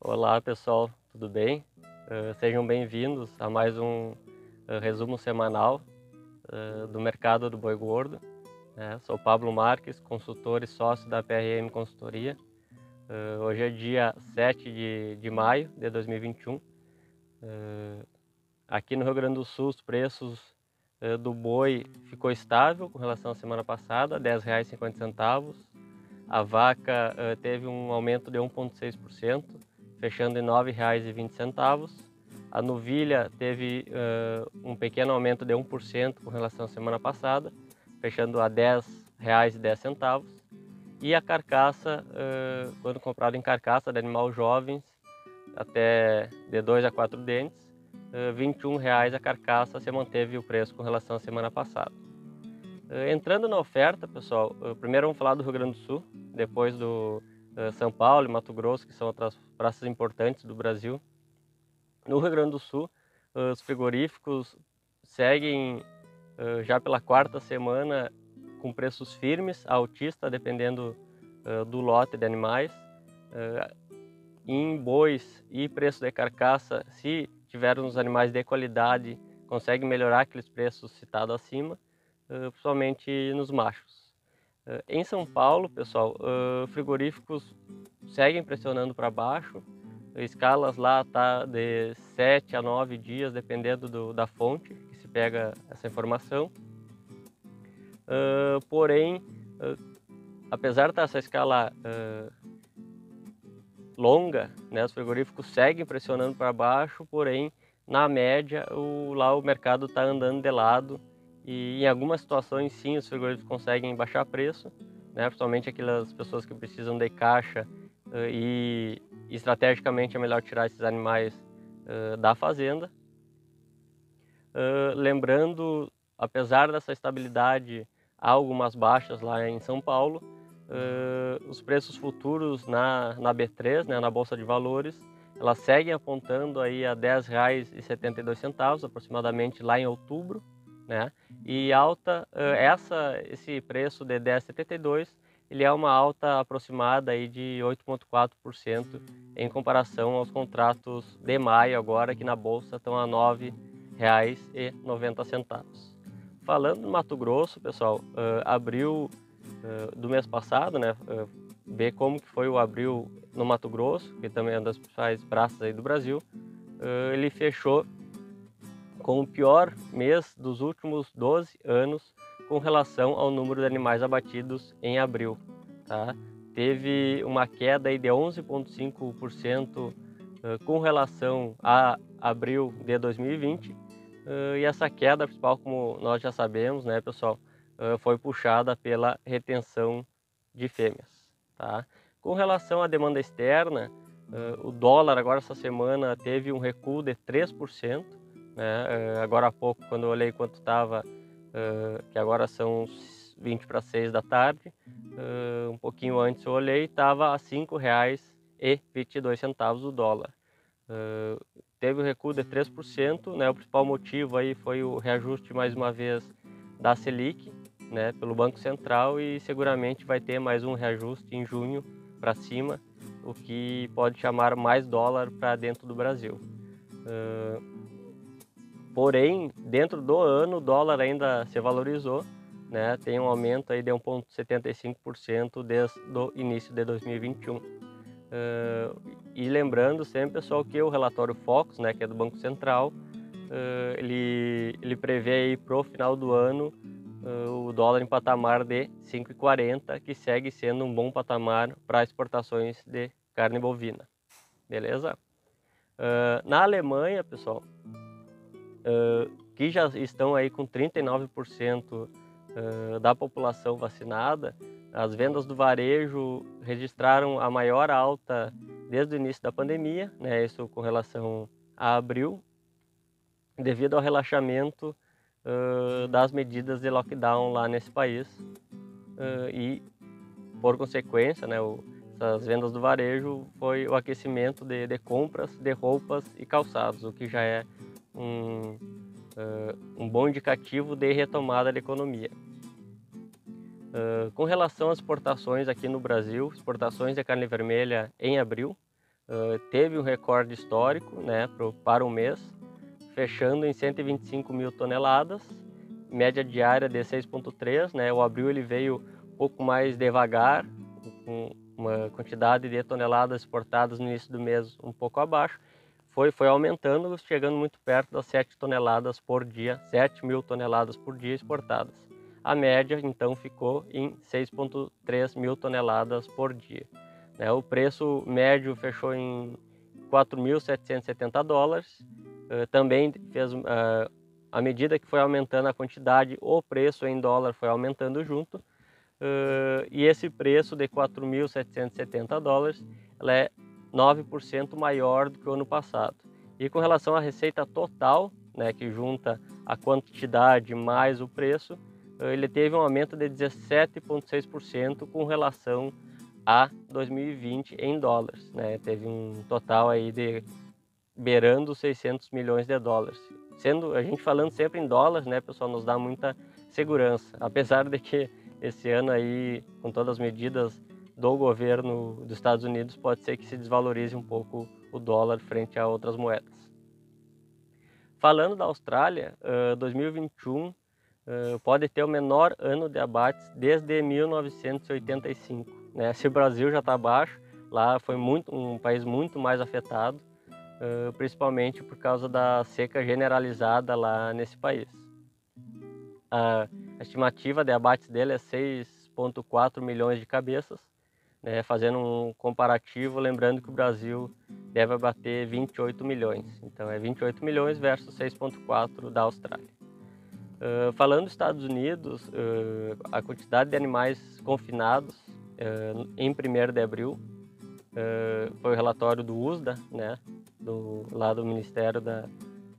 Olá pessoal, tudo bem? Uh, sejam bem-vindos a mais um uh, resumo semanal uh, do mercado do boi gordo. Sou Pablo Marques, consultor e sócio da PRM Consultoria. hoje é dia 7 de, de maio de 2021. aqui no Rio Grande do Sul os preços do boi ficou estável com relação à semana passada, R$ 10,50. A vaca teve um aumento de 1,6%, fechando em R$ 9,20. A novilha teve uh, um pequeno aumento de 1% com relação à semana passada, fechando a R$ 10,10. E a carcaça, uh, quando comprado em carcaça de animal jovens, até de 2 a 4 dentes, uh, R$ 21,00 a carcaça se manteve o preço com relação à semana passada. Uh, entrando na oferta, pessoal, primeiro vamos falar do Rio Grande do Sul, depois do eh, São Paulo e Mato Grosso, que são outras praças importantes do Brasil. No Rio Grande do Sul, os frigoríficos seguem eh, já pela quarta semana com preços firmes, altista, dependendo eh, do lote de animais. Em bois e preço de carcaça, se tivermos animais de qualidade, consegue melhorar aqueles preços citados acima, principalmente nos machos. Em São Paulo, pessoal, frigoríficos seguem pressionando para baixo. Escalas lá tá de 7 a 9 dias, dependendo do, da fonte que se pega essa informação. Uh, porém, apesar dessa escala longa, né, os frigoríficos seguem pressionando para baixo, porém, na média, o, lá o mercado está andando de lado e em algumas situações, sim, os frigoríficos conseguem baixar preço, né? principalmente aquelas pessoas que precisam de caixa uh, e estrategicamente é melhor tirar esses animais uh, da fazenda. Uh, lembrando, apesar dessa estabilidade, há algumas baixas lá em São Paulo. os preços futuros na, na B3, né, na Bolsa de Valores, elas seguem apontando aí a R$ 10,72 aproximadamente lá em outubro né? E alta, essa, esse preço de 10,72, ele é uma alta aproximada aí de 8,4% em comparação aos contratos de maio agora, que na bolsa estão a R$ 9,90. Falando do Mato Grosso, pessoal, abril do mês passado, né? Ver como que foi o abril no Mato Grosso, que também é uma das principais praças aí do Brasil. ele fechou com o pior mês dos últimos 12 anos com relação ao número de animais abatidos em abril. Tá? Teve uma queda de 11,5% com relação a abril de 2020 e essa queda principal, como nós já sabemos, né, pessoal, foi puxada pela retenção de fêmeas. Tá? Com relação à demanda externa, o dólar agora essa semana teve um recuo de 3%, né? Eh, agora há pouco, quando eu olhei quanto estava, uh, que agora são 20 para 6 da tarde, uh, um pouquinho antes eu olhei, estava a R$ 5,22 o dólar. Teve o um recuo de 3%, né? o principal motivo aí foi o reajuste, mais uma vez, da Selic, né? pelo Banco Central e seguramente vai ter mais um reajuste em junho para cima, o que pode chamar mais dólar para dentro do Brasil. Uh, Porém, dentro do ano, o dólar ainda se valorizou, né? tem um aumento aí de 1,75% desde o início de 2021. Uh, e lembrando sempre, pessoal, que o relatório Fox, né, que é do Banco Central, uh, ele, ele prevê para o final do ano uh, o dólar em patamar de 5,40, que segue sendo um bom patamar para exportações de carne bovina. Beleza? na Alemanha, pessoal, uh, que já estão aí com 39% uh, da população vacinada, as vendas do varejo registraram a maior alta desde o início da pandemia, né, isso com relação a abril, devido ao relaxamento uh, das medidas de lockdown lá nesse país. Uh, e, por consequência, né, o, essas vendas do varejo foi o aquecimento de, de compras de roupas e calçados, o que já é um, uh, um bom indicativo de retomada da economia. Uh, com relação às exportações aqui no Brasil, exportações de carne vermelha em abril, uh, teve um recorde histórico né, pro, para o mês, fechando em 125 mil toneladas, média diária de 6,3. Né, o abril ele veio um pouco mais devagar, com uma quantidade de toneladas exportadas no início do mês um pouco abaixo, foi, foi aumentando, chegando muito perto das 7 toneladas por dia, 7 mil toneladas por dia exportadas. A média, então, ficou em 6,3 mil toneladas por dia. Né? O preço médio fechou em 4.770 dólares. Uh, também fez, uh, à medida que foi aumentando a quantidade, o preço em dólar foi aumentando junto. Uh, e esse preço de 4.770 dólares ela é 9% maior do que o ano passado. E com relação à receita total, né, que junta a quantidade mais o preço, eh, ele teve um aumento de 17,6% com relação a 2020 em dólares. Né? Teve um total aí de beirando 600 milhões de dólares. Sendo a gente falando sempre em dólares, né, pessoal, nos dá muita segurança. Apesar de que esse ano aí, com todas as medidas do governo dos Estados Unidos, pode ser que se desvalorize um pouco o dólar frente a outras moedas. Falando da Austrália, uh, 2021 uh, pode ter o menor ano de abates desde 1985. Né? Se o Brasil já está baixo, lá foi muito, um país muito mais afetado, principalmente por causa da seca generalizada lá nesse país. A estimativa de abates dele é 6,4 milhões de cabeças, né, fazendo um comparativo, lembrando que o Brasil deve abater 28 milhões. Então é 28 milhões versus 6,4 da Austrália. Uh, falando dos Estados Unidos, uh, a quantidade de animais confinados uh, em 1 de abril foi o relatório do USDA, né, do, lá do Ministério da,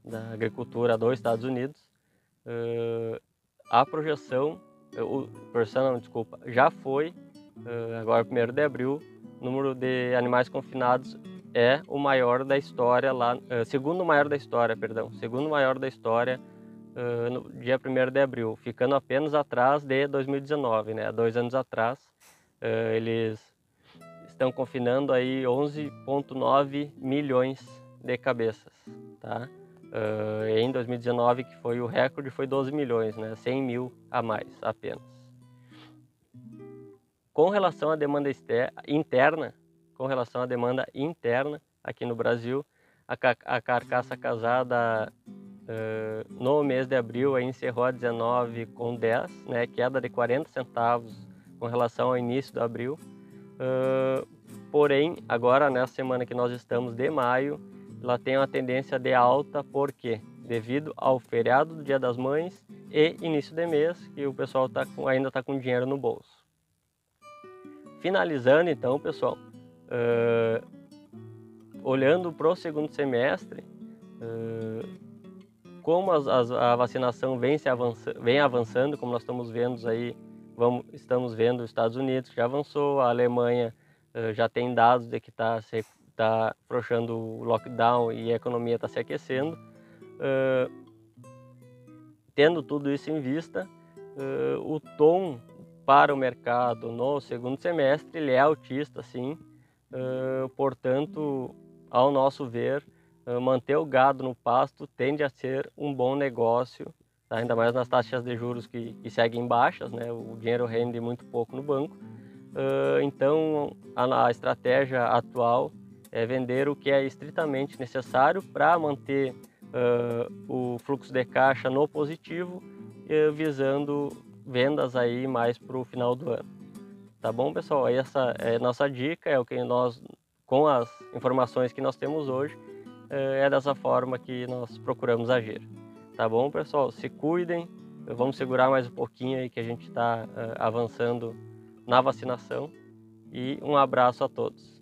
da Agricultura dos Estados Unidos. a projeção, o, não, desculpa, já foi agora 1 de abril, o número de animais confinados é o maior da história lá, uh, segundo maior da história, perdão, segundo maior da história uh, no dia 1 de abril, ficando apenas atrás de 2019, né? Dois anos atrás, eles estão confinando aí 11,9 milhões de cabeças, tá? em 2019, que foi o recorde, foi 12 milhões, né? 100 mil a mais apenas. Com relação à demanda interna, com relação à demanda interna aqui no Brasil, a, a carcaça casada uh, no mês de abril encerrou a 19,10, né, queda de 40 centavos com relação ao início de abril. Uh, porém, agora nessa semana que nós estamos de maio, ela tem uma tendência de alta, por quê? Devido ao feriado do Dia das Mães e início de mês, que o pessoal tá com, ainda está com dinheiro no bolso. Finalizando então, pessoal, uh, olhando para o segundo semestre, uh, como as, as, a vacinação vem, se avança, vem avançando, como nós estamos vendo aí, vamos, estamos vendo os Estados Unidos já avançou, a Alemanha uh, já tem dados de que está tá afrouxando o lockdown e a economia está se aquecendo. tendo tudo isso em vista, o tom para o mercado no segundo semestre, ele é autista, sim. Uh, portanto, ao nosso ver, uh, manter o gado no pasto tende a ser um bom negócio, tá? ainda mais nas taxas de juros que, que, seguem baixas, né? o dinheiro rende muito pouco no banco. Uh, então, a, a, estratégia atual é vender o que é estritamente necessário para manter o fluxo de caixa no positivo, visando vendas aí mais para o final do ano. Tá bom, pessoal? Essa é a nossa dica, é o que nós, com as informações que nós temos hoje, é, é dessa forma que nós procuramos agir. Tá bom, pessoal? Se cuidem, vamos segurar mais um pouquinho aí que a gente está uh, avançando na vacinação e um abraço a todos.